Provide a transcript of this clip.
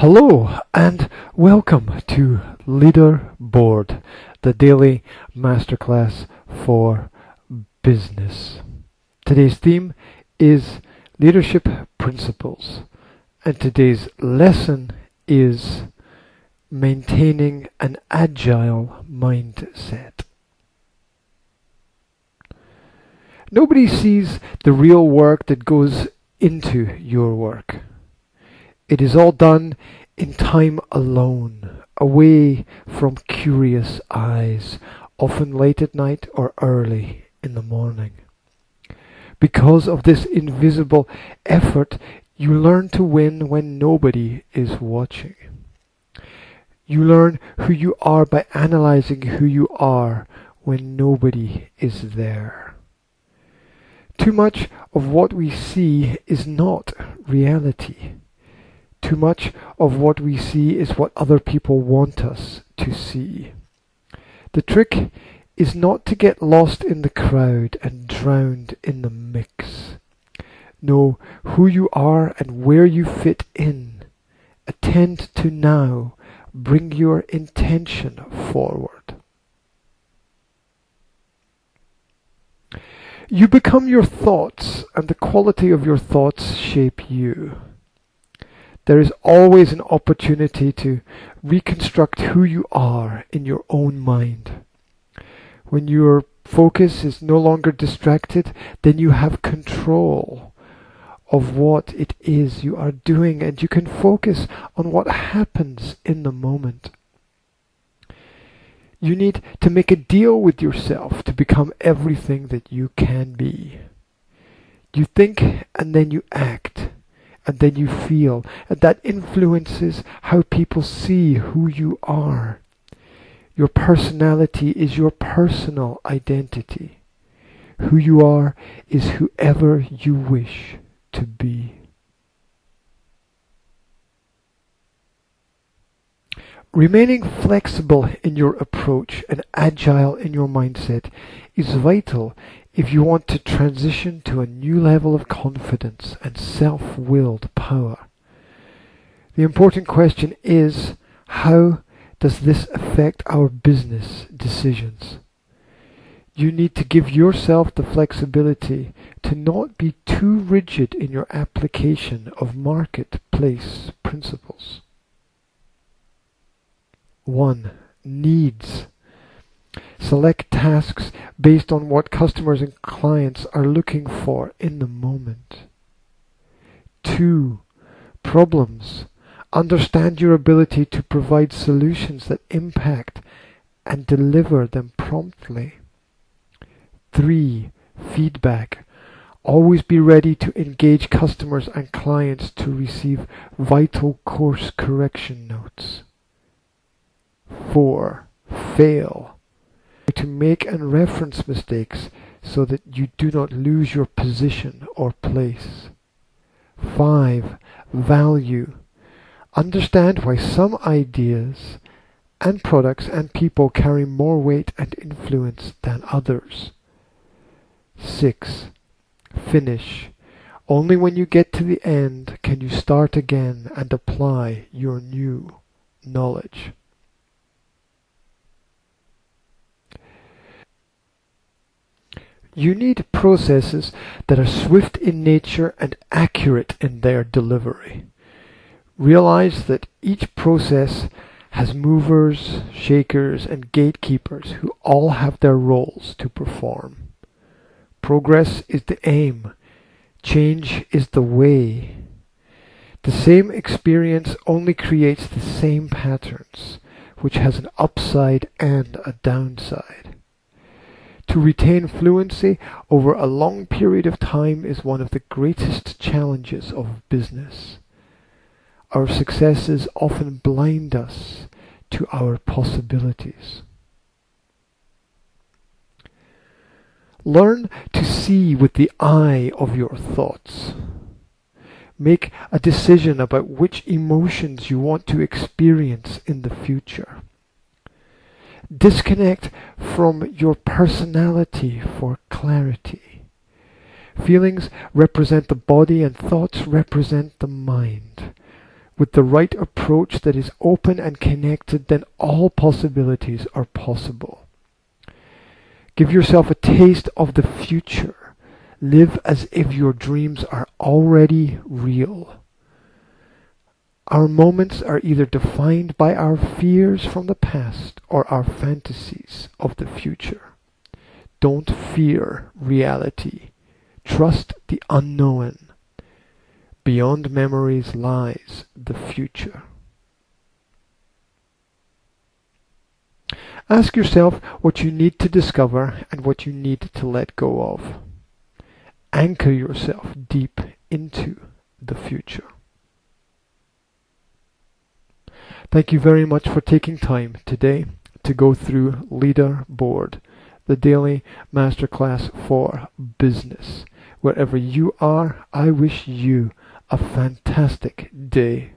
Hello and welcome to Leaderboard, the daily masterclass for business. Today's theme is leadership principles, and today's lesson is maintaining an agile mindset. Nobody sees the real work that goes into your work. It is all done in time alone, away from curious eyes, often late at night or early in the morning. Because of this invisible effort, you learn to win when nobody is watching. You learn who you are by analyzing who you are when nobody is there. Too much of what we see is not reality. Too much of what we see is what other people want us to see. The trick is not to get lost in the crowd and drowned in the mix. Know who you are and where you fit in. Attend to now. Bring your intention forward. You become your thoughts, and the quality of your thoughts shape you there is always an opportunity to reconstruct who you are in your own mind. When your focus is no longer distracted, then you have control of what it is you are doing and you can focus on what happens in the moment. You need to make a deal with yourself to become everything that you can be. You think and then you act and then you feel, and that influences how people see who you are. Your personality is your personal identity. Who you are is whoever you wish to be. Remaining flexible in your approach and agile in your mindset is vital if you want to transition to a new level of confidence and self-willed power. The important question is, how does this affect our business decisions? You need to give yourself the flexibility to not be too rigid in your application of marketplace principles. 1. Needs. Select tasks based on what customers and clients are looking for in the moment. 2. Problems. Understand your ability to provide solutions that impact and deliver them promptly. 3. Feedback. Always be ready to engage customers and clients to receive vital course correction notes. 4. Fail to make and reference mistakes so that you do not lose your position or place. 5. Value. Understand why some ideas and products and people carry more weight and influence than others. 6. Finish. Only when you get to the end can you start again and apply your new knowledge. You need processes that are swift in nature and accurate in their delivery. Realize that each process has movers, shakers, and gatekeepers who all have their roles to perform. Progress is the aim. Change is the way. The same experience only creates the same patterns, which has an upside and a downside. To retain fluency over a long period of time is one of the greatest challenges of business. Our successes often blind us to our possibilities. Learn to see with the eye of your thoughts. Make a decision about which emotions you want to experience in the future. Disconnect from your personality for clarity. Feelings represent the body and thoughts represent the mind. with the right approach that is open and connected, then all possibilities are possible. Give yourself a taste of the future. Live as if your dreams are already real. Our moments are either defined by our fears from the past or our fantasies of the future. Don't fear reality. Trust the unknown. Beyond memories lies the future. Ask yourself what you need to discover and what you need to let go of. Anchor yourself deep into the future. Thank you very much for taking time today to go through Leaderboard, the daily masterclass for business. Wherever you are, I wish you a fantastic day.